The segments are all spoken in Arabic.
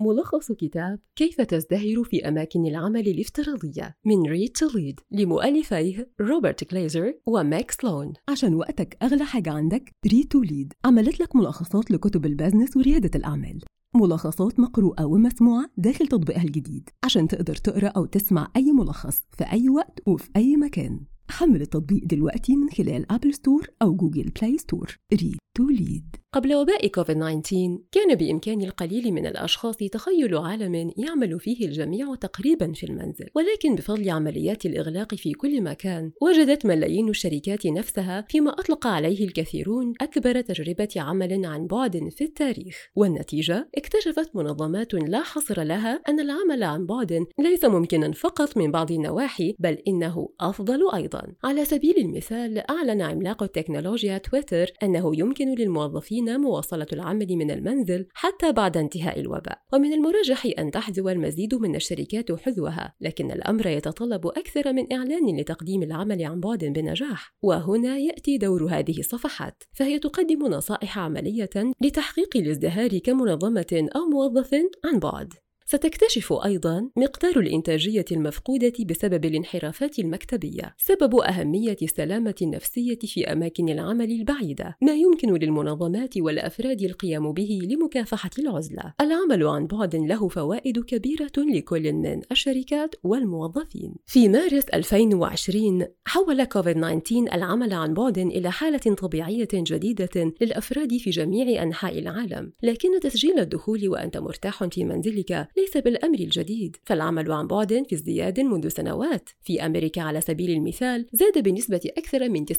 ملخص كتاب كيف تزدهر في أماكن العمل الافتراضية من Read to Lead لمؤلفيه روبرت كليزر وماكس لون. عشان وقتك أغلى حاجة عندك Read to Lead عملت لك ملخصات لكتب ال business وريادة الأعمال. ملخصات مقروءة ومسموعة داخل تطبيقها الجديد عشان تقدر تقرأ أو تسمع أي ملخص في أي وقت وفي أي مكان. حمل التطبيق دلوقتي من خلال أبل ستور أو جوجل بلاي ستور Read to Lead قبل وباء كوفيد-19 كان بإمكان القليل من الأشخاص تخيل عالم يعمل فيه الجميع تقريبا في المنزل. ولكن بفضل عمليات الإغلاق في كل مكان وجدت ملايين الشركات نفسها فيما أطلق عليه الكثيرون أكبر تجربة عمل عن بعد في التاريخ. والنتيجة؟ اكتشفت منظمات لا حصر لها أن العمل عن بعد ليس ممكنا فقط من بعض النواحي بل إنه أفضل أيضا. على سبيل المثال أعلن عملاق التكنولوجيا تويتر أنه يمكن للموظفين مواصلة العمل من المنزل حتى بعد انتهاء الوباء. ومن المرجح أن تحذو المزيد من الشركات حذوها لكن الأمر يتطلب أكثر من إعلان لتقديم العمل عن بعد بنجاح. وهنا يأتي دور هذه الصفحات. فهي تقدم نصائح عملية لتحقيق الازدهار كمنظمة أو موظف عن بعد. ستكتشف أيضا مقدار الإنتاجية المفقودة بسبب الانحرافات المكتبية سبب أهمية السلامة النفسية في أماكن العمل البعيدة. ما يمكن للمنظمات والأفراد القيام به لمكافحة العزلة. العمل عن بعد له فوائد كبيرة لكل من الشركات والموظفين. في مارس 2020 حول كوفيد-19 العمل عن بعد إلى حالة طبيعية جديدة للأفراد في جميع أنحاء العالم. لكن تسجيل الدخول وأنت مرتاح في منزلك ليس بالأمر الجديد فالعمل عن بعد في ازدياد منذ سنوات. في أمريكا على سبيل المثال زاد بنسبة أكثر من 90%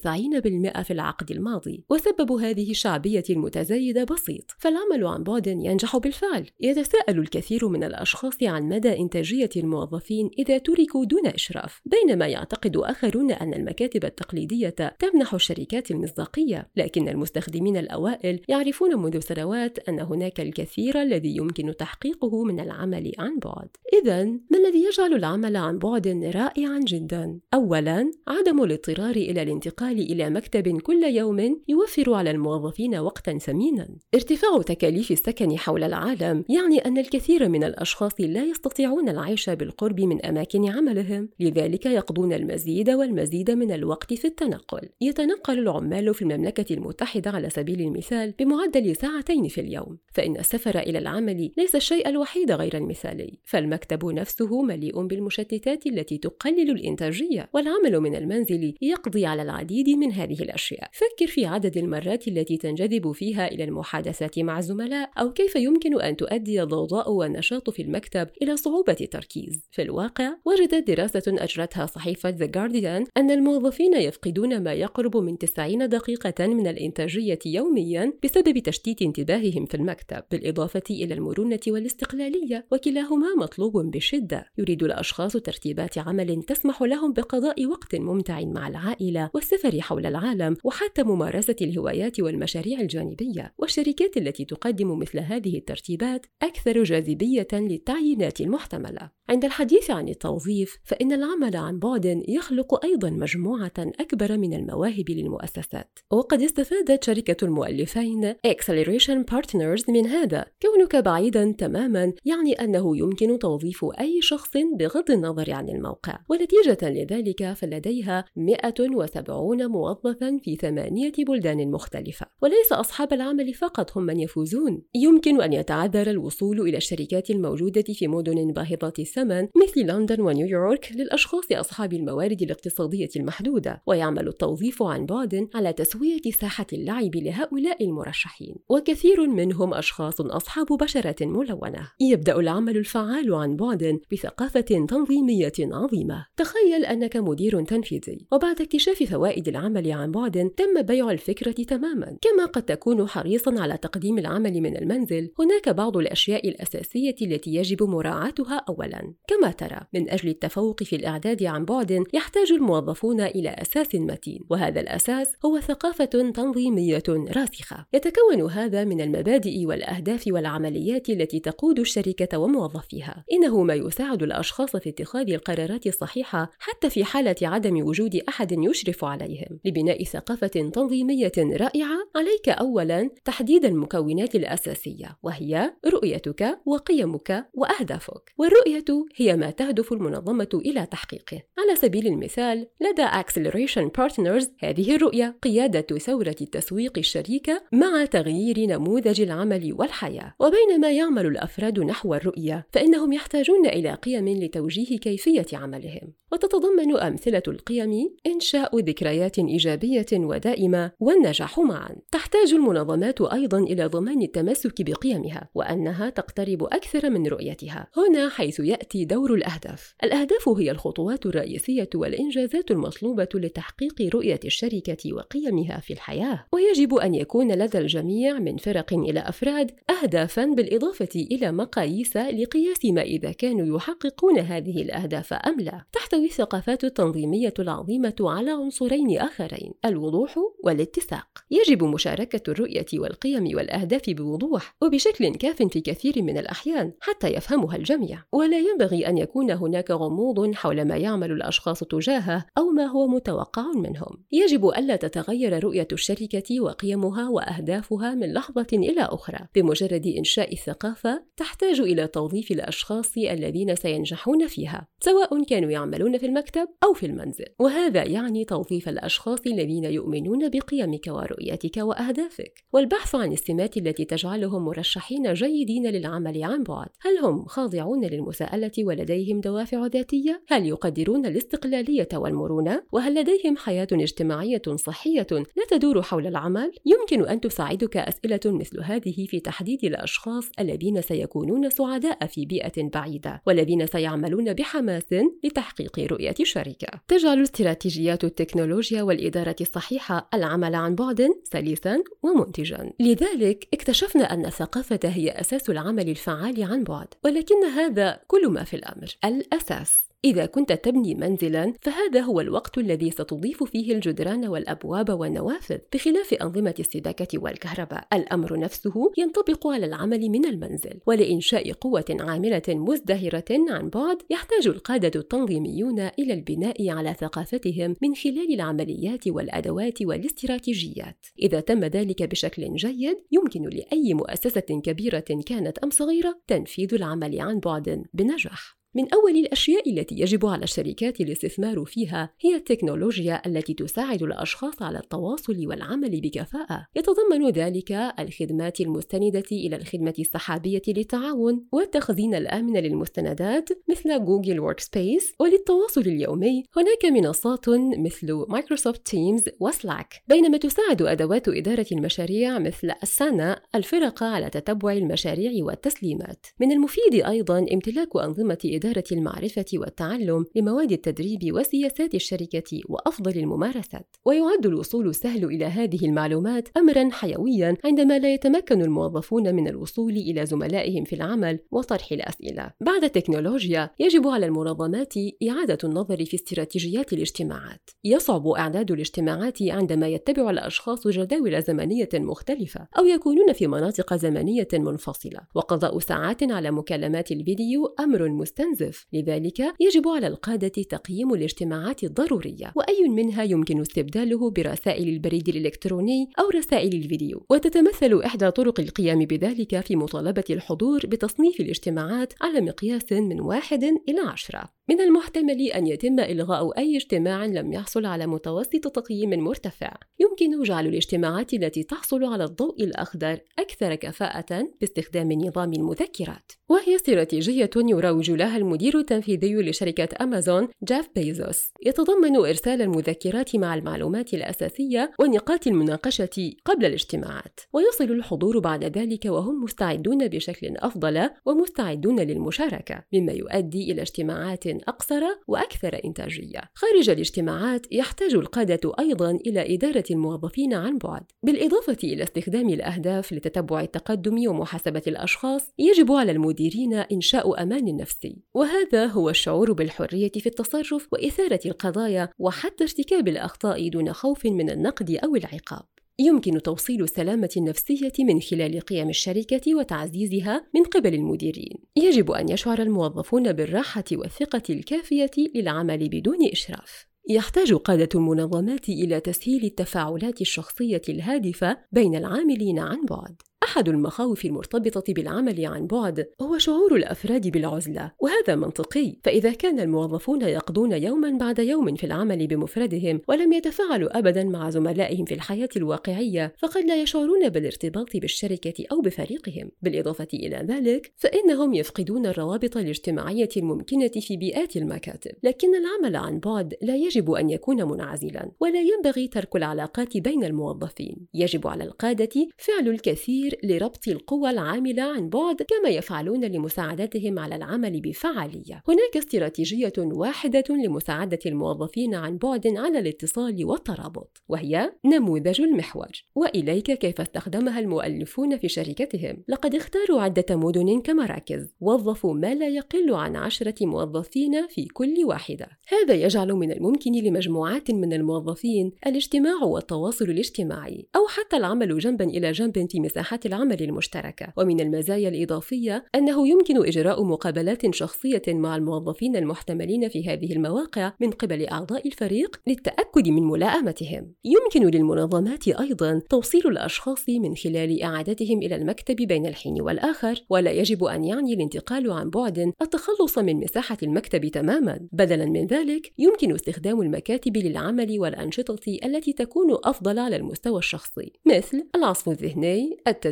في العقد الماضي وسبب هذه الشعبية المتزايدة بسيط. فالعمل عن بعد ينجح بالفعل. يتساءل الكثير من الأشخاص عن مدى إنتاجية الموظفين إذا تركوا دون إشراف بينما يعتقد آخرون أن المكاتب التقليدية تمنح الشركات المصداقية. لكن المستخدمين الأوائل يعرفون منذ سنوات أن هناك الكثير الذي يمكن تحقيقه من العمل. العمل عن بعد. إذا ما الذي يجعل العمل عن بعد رائعا جدا؟ أولا عدم الاضطرار إلى الانتقال إلى مكتب كل يوم يوفر على الموظفين وقتا ثمينا. ارتفاع تكاليف السكن حول العالم يعني أن الكثير من الأشخاص لا يستطيعون العيش بالقرب من أماكن عملهم لذلك يقضون المزيد والمزيد من الوقت في التنقل. يتنقل العمال في المملكة المتحدة على سبيل المثال بمعدل ساعتين في اليوم. فإن السفر إلى العمل ليس الشيء الوحيد غير المثالي فالمكتب نفسه مليء بالمشتتات التي تقلل الإنتاجية والعمل من المنزل يقضي على العديد من هذه الأشياء. فكر في عدد المرات التي تنجذب فيها إلى المحادثات مع الزملاء أو كيف يمكن أن تؤدي الضوضاء والنشاط في المكتب إلى صعوبة التركيز. في الواقع وجدت دراسة أجرتها صحيفة The Guardian أن الموظفين يفقدون ما يقرب من 90 دقيقة من الإنتاجية يوميا بسبب تشتيت انتباههم في المكتب بالإضافة إلى المرونة والاستقلالية. وكلاهما مطلوب بشدة. يريد الأشخاص ترتيبات عمل تسمح لهم بقضاء وقت ممتع مع العائلة والسفر حول العالم وحتى ممارسة الهوايات والمشاريع الجانبية. والشركات التي تقدم مثل هذه الترتيبات أكثر جاذبية للتعيينات المحتملة. عند الحديث عن التوظيف فإن العمل عن بعد يخلق أيضا مجموعة أكبر من المواهب للمؤسسات. وقد استفادت شركة المؤلفين Acceleration Partners من هذا. كونك بعيدا تماما يعني أنه يمكن توظيف أي شخص بغض النظر عن الموقع ونتيجة لذلك فلديها 170 موظفا في ثمانية بلدان مختلفة. وليس أصحاب العمل فقط هم من يفوزون. يمكن أن يتعذر الوصول إلى الشركات الموجودة في مدن باهظة الثمن مثل لندن ونيويورك للأشخاص أصحاب الموارد الاقتصادية المحدودة ويعمل التوظيف عن بعد على تسوية ساحة اللعب لهؤلاء المرشحين. وكثير منهم أشخاص أصحاب بشرة ملونة. يبدأ العمل الفعال عن بعد بثقافة تنظيمية عظيمة. تخيل أنك مدير تنفيذي وبعد اكتشاف فوائد العمل عن بعد تم بيع الفكرة تماما. كما قد تكون حريصا على تقديم العمل من المنزل هناك بعض الأشياء الأساسية التي يجب مراعاتها أولا. كما ترى من أجل التفوق في الإعداد عن بعد يحتاج الموظفون إلى أساس متين. وهذا الأساس هو ثقافة تنظيمية راسخة. يتكون هذا من المبادئ والأهداف والعمليات التي تقود الشركة وموظفيها. إنه ما يساعد الأشخاص في اتخاذ القرارات الصحيحة حتى في حالة عدم وجود أحد يشرف عليهم. لبناء ثقافة تنظيمية رائعة عليك أولا تحديد المكونات الأساسية وهي رؤيتك وقيمك وأهدافك. والرؤية هي ما تهدف المنظمة إلى تحقيقه. على سبيل المثال لدى Acceleration Partners هذه الرؤية قيادة ثورة التسويق الشريكة مع تغيير نموذج العمل والحياة. وبينما يعمل الأفراد نحو الرؤية فإنهم يحتاجون إلى قيم لتوجيه كيفية عملهم. وتتضمن أمثلة القيم إنشاء ذكريات إيجابية ودائمة والنجاح معا. تحتاج المنظمات أيضا إلى ضمان التمسك بقيمها وأنها تقترب أكثر من رؤيتها. هنا حيث يأتي دور الأهداف. الأهداف هي الخطوات الرئيسية والإنجازات المطلوبة لتحقيق رؤية الشركة وقيمها في الحياة. ويجب أن يكون لدى الجميع من فرق إلى أفراد أهدافا بالإضافة إلى مقاييس لقياس ما إذا كانوا يحققون هذه الأهداف أم لا. تحتوي الثقافات التنظيمية العظيمة على عنصرين آخرين الوضوح والاتساق. يجب مشاركة الرؤية والقيم والأهداف بوضوح وبشكل كاف في كثير من الأحيان حتى يفهمها الجميع. ولا ينبغي أن يكون هناك غموض حول ما يعمل الأشخاص تجاهه أو ما هو متوقع منهم. يجب ألا تتغير رؤية الشركة وقيمها وأهدافها من لحظة إلى أخرى. بمجرد إنشاء الثقافة تحتاج إلى توظيف الأشخاص الذين سينجحون فيها سواء كانوا يعملون في المكتب أو في المنزل وهذا يعني توظيف الأشخاص الذين يؤمنون بقيمك ورؤيتك وأهدافك والبحث عن السمات التي تجعلهم مرشحين جيدين للعمل عن بعد هل هم خاضعون للمساءلة ولديهم دوافع ذاتية؟ هل يقدرون الاستقلالية والمرونة؟ وهل لديهم حياة اجتماعية صحية لا تدور حول العمل؟ يمكن أن تساعدك أسئلة مثل هذه في تحديد الأشخاص الذين سيكونون سعداء في بيئة بعيدة والذين سيعملون بحماس لتحقيق رؤية شركة. تجعل استراتيجيات التكنولوجيا والإدارة الصحيحة العمل عن بعد سلسا ومنتجا. لذلك اكتشفنا أن الثقافة هي أساس العمل الفعال عن بعد، ولكن هذا كل ما في الأمر، الأساس. إذا كنت تبني منزلا فهذا هو الوقت الذي ستضيف فيه الجدران والأبواب والنوافذ بخلاف أنظمة السباكة والكهرباء. الأمر نفسه ينطبق على العمل من المنزل ولإنشاء قوة عاملة مزدهرة عن بعد يحتاج القادة التنظيميون إلى البناء على ثقافتهم من خلال العمليات والأدوات والاستراتيجيات. إذا تم ذلك بشكل جيد يمكن لأي مؤسسة كبيرة كانت أم صغيرة تنفيذ العمل عن بعد بنجاح. من أول الأشياء التي يجب على الشركات الاستثمار فيها هي التكنولوجيا التي تساعد الأشخاص على التواصل والعمل بكفاءة، يتضمن ذلك الخدمات المستندة إلى الخدمة السحابية للتعاون والتخزين الآمن للمستندات مثل Google Workspace، وللتواصل اليومي هناك منصات مثل Microsoft Teams و Slack، بينما تساعد أدوات إدارة المشاريع مثل Asana الفرق على تتبع المشاريع والتسليمات. من المفيد أيضا امتلاك أنظمة إدارة المعرفة والتعلم لمواد التدريب وسياسات الشركة وأفضل الممارسات. ويعد الوصول السهل إلى هذه المعلومات أمرا حيويا عندما لا يتمكن الموظفون من الوصول إلى زملائهم في العمل وطرح الأسئلة. بعد التكنولوجيا يجب على المنظمات إعادة النظر في استراتيجيات الاجتماعات. يصعب إعداد الاجتماعات عندما يتبع الأشخاص جداول زمنية مختلفة أو يكونون في مناطق زمنية منفصلة. وقضاء ساعات على مكالمات الفيديو أمر مستنزف ينزف. لذلك يجب على القادة تقييم الاجتماعات الضرورية. وأي منها يمكن استبداله برسائل البريد الإلكتروني أو رسائل الفيديو. وتتمثل إحدى طرق القيام بذلك في مطالبة الحضور بتصنيف الاجتماعات على مقياس من واحد إلى عشرة. من المحتمل أن يتم إلغاء أي اجتماع لم يحصل على متوسط تقييم مرتفع. يمكن جعل الاجتماعات التي تحصل على الضوء الأخضر أكثر كفاءة باستخدام نظام المذكرات، وهي استراتيجية يروج لها المدير التنفيذي لشركة أمازون جيف بيزوس. يتضمن إرسال المذكرات مع المعلومات الأساسية ونقاط المناقشة قبل الاجتماعات، ويصل الحضور بعد ذلك وهم مستعدون بشكل أفضل ومستعدون للمشاركة، مما يؤدي إلى اجتماعات أقصر وأكثر إنتاجية. خارج الاجتماعات يحتاج القادة أيضا إلى إدارة الموظفين عن بعد، بالإضافة إلى استخدام الأهداف لتتبع التقدم ومحاسبة الأشخاص، يجب على المديرين إنشاء أمان نفسي، وهذا هو الشعور بالحرية في التصرف وإثارة القضايا وحتى ارتكاب الأخطاء دون خوف من النقد أو العقاب. يمكن توصيل السلامة النفسية من خلال قيم الشركة وتعزيزها من قبل المديرين. يجب أن يشعر الموظفون بالراحة والثقة الكافية للعمل بدون إشراف. يحتاج قادة المنظمات إلى تسهيل التفاعلات الشخصية الهادفة بين العاملين عن بعد. أحد المخاوف المرتبطة بالعمل عن بعد هو شعور الأفراد بالعزلة، وهذا منطقي، فإذا كان الموظفون يقضون يومًا بعد يوم في العمل بمفردهم ولم يتفاعلوا أبدًا مع زملائهم في الحياة الواقعية، فقد لا يشعرون بالارتباط بالشركة أو بفريقهم، بالإضافة إلى ذلك، فإنهم يفقدون الروابط الاجتماعية الممكنة في بيئات المكاتب، لكن العمل عن بعد لا يجب أن يكون منعزلًا، ولا ينبغي ترك العلاقات بين الموظفين، يجب على القادة فعل الكثير لربط القوى العاملة عن بعد كما يفعلون لمساعدتهم على العمل بفعالية. هناك استراتيجية واحدة لمساعدة الموظفين عن بعد على الاتصال والترابط، وهي نموذج المحور، وإليك كيف استخدمها المؤلفون في شركتهم. لقد اختاروا عدة مدن كمراكز، وظفوا ما لا يقل عن عشرة موظفين في كل واحدة. هذا يجعل من الممكن لمجموعات من الموظفين الاجتماع والتواصل الاجتماعي، أو حتى العمل جنبا إلى جنب في مساحات العمل المشتركة. ومن المزايا الإضافية أنه يمكن إجراء مقابلات شخصية مع الموظفين المحتملين في هذه المواقع من قبل أعضاء الفريق للتأكد من ملائمتهم. يمكن للمنظمات أيضا توصيل الأشخاص من خلال إعادتهم إلى المكتب بين الحين والآخر ولا يجب أن يعني الانتقال عن بعد التخلص من مساحة المكتب تماما. بدلا من ذلك يمكن استخدام المكاتب للعمل والأنشطة التي تكون أفضل على المستوى الشخصي مثل العصف الذهني التدريب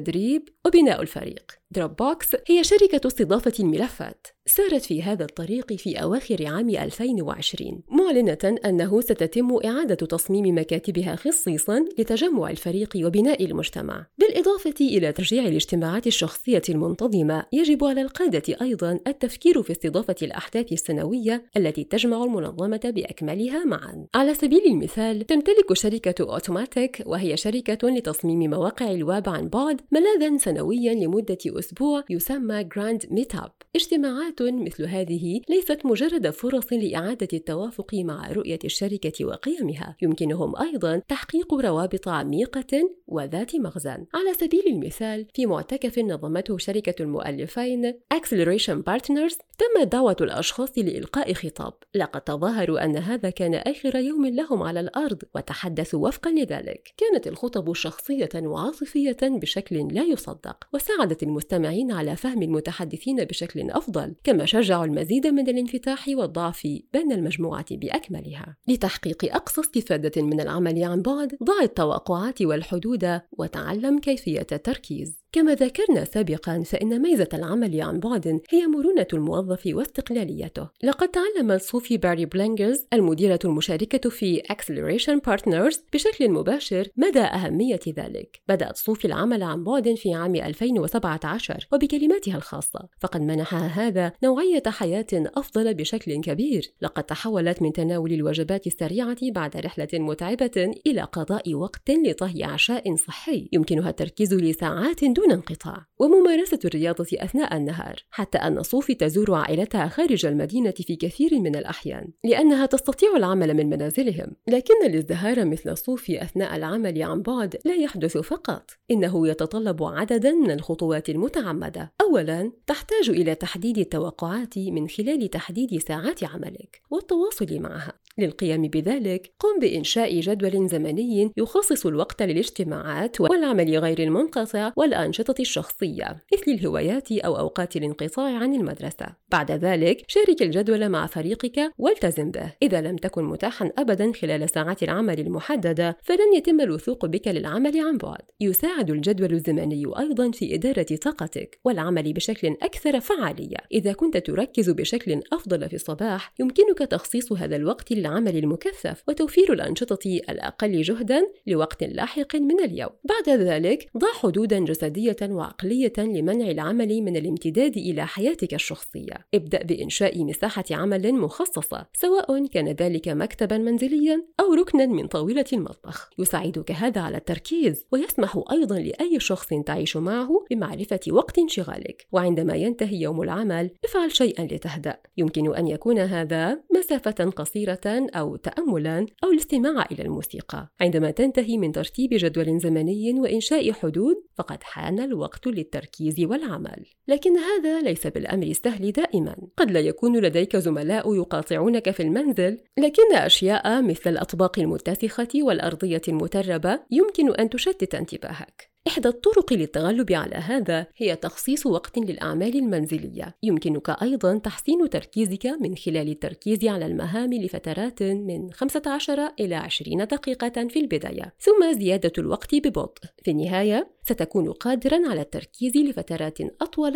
وبناء الفريق. Dropbox هي شركة استضافة الملفات سارت في هذا الطريق في أواخر عام 2020 معلنة أنه ستتم إعادة تصميم مكاتبها خصيصا لتجمع الفريق وبناء المجتمع. بالإضافة إلى تشجيع الاجتماعات الشخصية المنتظمة يجب على القادة أيضا التفكير في استضافة الأحداث السنوية التي تجمع المنظمة بأكملها معا. على سبيل المثال تمتلك شركة Automattic وهي شركة لتصميم مواقع الويب عن بعد ملاذا سنويا لمدة أسبوع يسمى Grand Meetup اجتماعات مثل هذه ليست مجرد فرص لإعادة التوافق مع رؤية الشركة وقيمها. يمكنهم أيضا تحقيق روابط عميقة وذات مغزى على سبيل المثال في معتكف نظمته شركة المؤلفين Acceleration Partners تم دعوة الأشخاص لإلقاء خطاب. لقد تظاهروا أن هذا كان آخر يوم لهم على الأرض وتحدثوا وفقا لذلك. كانت الخطب شخصية وعاطفية بشكل لا يصدق وساعدت المستمعين على فهم المتحدثين بشكل أفضل كما شجعوا المزيد من الانفتاح والضعف بين المجموعة بأكملها. لتحقيق أقصى استفادة من العمل عن بعد ضع التوقعات والحدود وتعلم كيفية التركيز. كما ذكرنا سابقا فإن ميزة العمل عن بعد هي مرونة الموظف واستقلاليته. لقد تعلم صوفي باري بلانجرز المديرة المشاركة في Acceleration Partners بشكل مباشر مدى أهمية ذلك. بدأت صوفي العمل عن بعد في عام 2017 وبكلماتها الخاصة. فقد منحها هذا نوعية حياة أفضل بشكل كبير. لقد تحولت من تناول الوجبات السريعة بعد رحلة متعبة إلى قضاء وقت لطهي عشاء صحي. يمكنها التركيز لساعات دون انقطاع وممارسة الرياضة أثناء النهار حتى أن صوفي تزور عائلتها خارج المدينة في كثير من الأحيان لأنها تستطيع العمل من منازلهم. لكن الازدهار مثل صوفي أثناء العمل عن بعد لا يحدث فقط إنه يتطلب عددا من الخطوات المتعمدة. أولا تحتاج إلى تحديد التوقعات من خلال تحديد ساعات عملك والتواصل معها. للقيام بذلك قم بإنشاء جدول زمني يخصص الوقت للاجتماعات والعمل غير المنقطع والأنشطة الشخصية مثل الهوايات أو أوقات الانقطاع عن المدرسة. بعد ذلك شارك الجدول مع فريقك والتزم به. إذا لم تكن متاحا أبدا خلال ساعات العمل المحددة فلن يتم الوثوق بك للعمل عن بعد. يساعد الجدول الزمني أيضا في إدارة طاقتك والعمل بشكل أكثر فعالية. إذا كنت تركز بشكل أفضل في الصباح يمكنك تخصيص هذا الوقت للعمل المكثف وتوفير الأنشطة الأقل جهدا لوقت لاحق من اليوم. بعد ذلك ضع حدودا جسدية وعقلية لمنع العمل من الامتداد إلى حياتك الشخصية. ابدأ بإنشاء مساحة عمل مخصصة سواء كان ذلك مكتبا منزليا أو ركنا من طاولة المطبخ. يساعدك هذا على التركيز ويسمح أيضا لأي شخص تعيش معه بمعرفة وقت انشغالك. وعندما ينتهي يوم العمل افعل شيئا لتهدأ. يمكن أن يكون هذا مسافة قصيرة أو تأملا أو الاستماع إلى الموسيقى. عندما تنتهي من ترتيب جدول زمني وإنشاء حدود فقد حان الوقت للتركيز والعمل. لكن هذا ليس بالأمر السهل دائما. قد لا يكون لديك زملاء يقاطعونك في المنزل لكن أشياء مثل الأطباق المتسخة والأرضية المتربة يمكن أن تشتت انتباهك. إحدى الطرق للتغلب على هذا هي تخصيص وقت للأعمال المنزلية. يمكنك أيضا تحسين تركيزك من خلال التركيز على المهام لفترات من 15 إلى 20 دقيقة في البداية، ثم زيادة الوقت ببطء. في النهاية، ستكون قادرا على التركيز لفترات أطول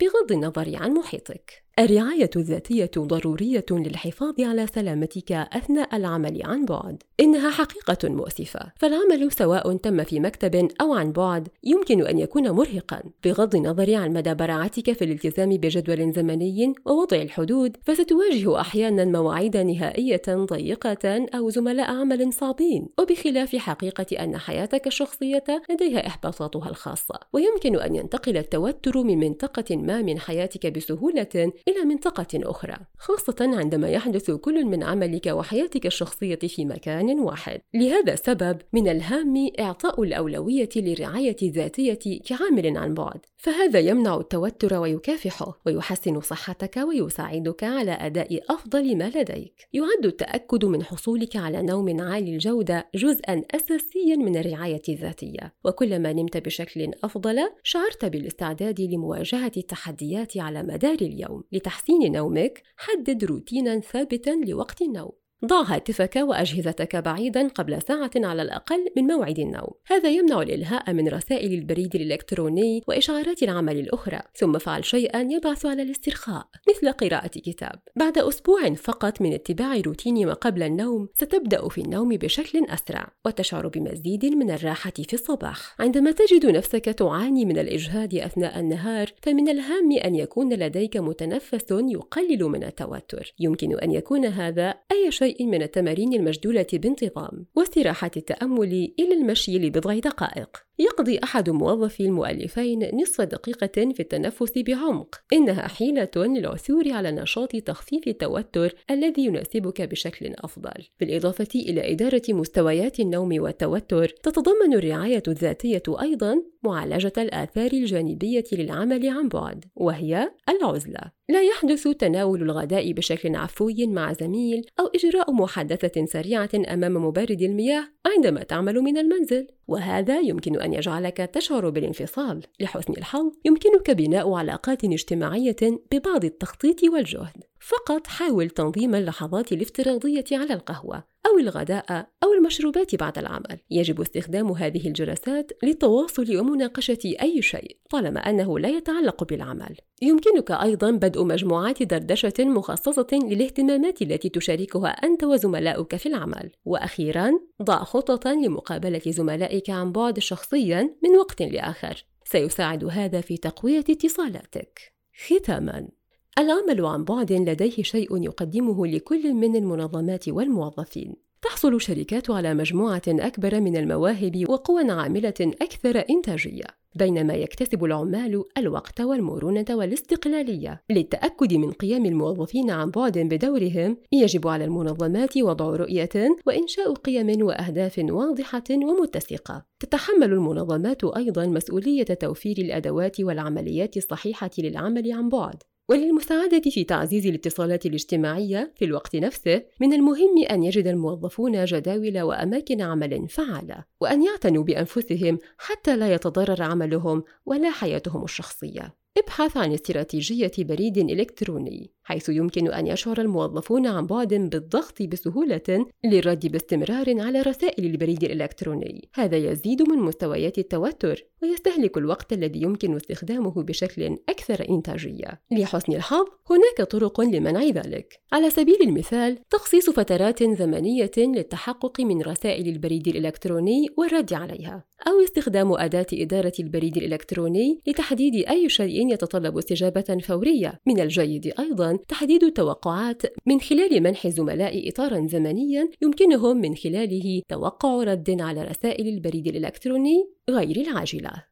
بغض النظر عن محيطك. الرعاية الذاتية ضرورية للحفاظ على سلامتك أثناء العمل عن بعد. إنها حقيقة مؤسفة، فالعمل سواء تم في مكتب أو عن بعد يمكن أن يكون مرهقا، بغض النظر عن مدى براعتك في الالتزام بجدول زمني ووضع الحدود، فستواجه أحيانا مواعيد نهائية ضيقة أو زملاء عمل صعبين، وبخلاف حقيقة أن حياتك الشخصية لديها إحباطاتها الخاصة، ويمكن أن ينتقل التوتر من منطقة ما من حياتك بسهولة إلى منطقة أخرى، خاصة عندما يحدث كل من عملك وحياتك الشخصية في مكان واحد. لهذا السبب من الهام إعطاء الأولوية للرعاية الذاتية كعامل عن بعد، فهذا يمنع التوتر ويكافحه، ويحسن صحتك ويساعدك على أداء أفضل ما لديك. يعد التأكد من حصولك على نوم عالي الجودة جزءًا أساسيًا من الرعاية الذاتية، وكلما نمت بشكل أفضل شعرت بالاستعداد لمواجهة التحديات على مدار اليوم. لتحسين نومك حدد روتينا ثابتا لوقت النوم. ضع هاتفك وأجهزتك بعيدا قبل ساعة على الأقل من موعد النوم. هذا يمنع الإلهاء من رسائل البريد الإلكتروني وإشعارات العمل الأخرى. ثم فعل شيئا يبعث على الاسترخاء مثل قراءة كتاب. بعد أسبوع فقط من اتباع روتين ما قبل النوم ستبدأ في النوم بشكل أسرع وتشعر بمزيد من الراحة في الصباح. عندما تجد نفسك تعاني من الإجهاد أثناء النهار فمن الهام أن يكون لديك متنفس يقلل من التوتر. يمكن أن يكون هذا أي شيء شيء من التمارين المجدولة بانتظام واستراحة التأمل إلى المشي لبضع دقائق. يقضي أحد موظفي المؤلفين نصف دقيقة في التنفس بعمق. إنها حيلة للعثور على نشاط تخفيف التوتر الذي يناسبك بشكل أفضل. بالإضافة إلى إدارة مستويات النوم والتوتر تتضمن الرعاية الذاتية أيضا معالجة الآثار الجانبية للعمل عن بعد وهي العزلة. لا يحدث تناول الغداء بشكل عفوي مع زميل أو إجراء محادثة سريعة أمام مبرد المياه عندما تعمل من المنزل وهذا يمكن أن يجعلك تشعر بالانفصال. لحسن الحظ يمكنك بناء علاقات اجتماعية ببعض التخطيط والجهد. فقط حاول تنظيم اللحظات الافتراضية على القهوة أو الغداء أو المشروبات بعد العمل. يجب استخدام هذه الجلسات للتواصل ومناقشة أي شيء طالما أنه لا يتعلق بالعمل. يمكنك أيضا بدء مجموعات دردشة مخصصة للاهتمامات التي تشاركها أنت وزملاؤك في العمل. وأخيرا ضع خططا لمقابلة زملائك عن بعد شخصيا من وقت لآخر. سيساعد هذا في تقوية اتصالاتك. ختاما. العمل عن بعد لديه شيء يقدمه لكل من المنظمات والموظفين. تحصل الشركات على مجموعة أكبر من المواهب وقوى عاملة أكثر إنتاجية بينما يكتسب العمال الوقت والمرونة والاستقلالية. للتأكد من قيام الموظفين عن بعد بدورهم يجب على المنظمات وضع رؤية وإنشاء قيم وأهداف واضحة ومتسقة. تتحمل المنظمات أيضا مسؤولية توفير الأدوات والعمليات الصحيحة للعمل عن بعد. وللمساعدة في تعزيز الاتصالات الاجتماعية في الوقت نفسه من المهم أن يجد الموظفون جداول وأماكن عمل فعالة وأن يعتنوا بأنفسهم حتى لا يتضرر عملهم ولا حياتهم الشخصية. ابحث عن استراتيجية بريد إلكتروني. حيث يمكن أن يشعر الموظفون عن بعد بالضغط بسهولة للرد باستمرار على رسائل البريد الإلكتروني. هذا يزيد من مستويات التوتر ويستهلك الوقت الذي يمكن استخدامه بشكل أكثر إنتاجية. لحسن الحظ هناك طرق لمنع ذلك. على سبيل المثال تخصيص فترات زمنية للتحقق من رسائل البريد الإلكتروني والرد عليها أو استخدام أداة إدارة البريد الإلكتروني لتحديد أي شيء يتطلب استجابة فورية. من الجيد أيضا تحديد التوقعات من خلال منح الزملاء إطارا زمنيا يمكنهم من خلاله توقع رد على رسائل البريد الإلكتروني غير العاجلة.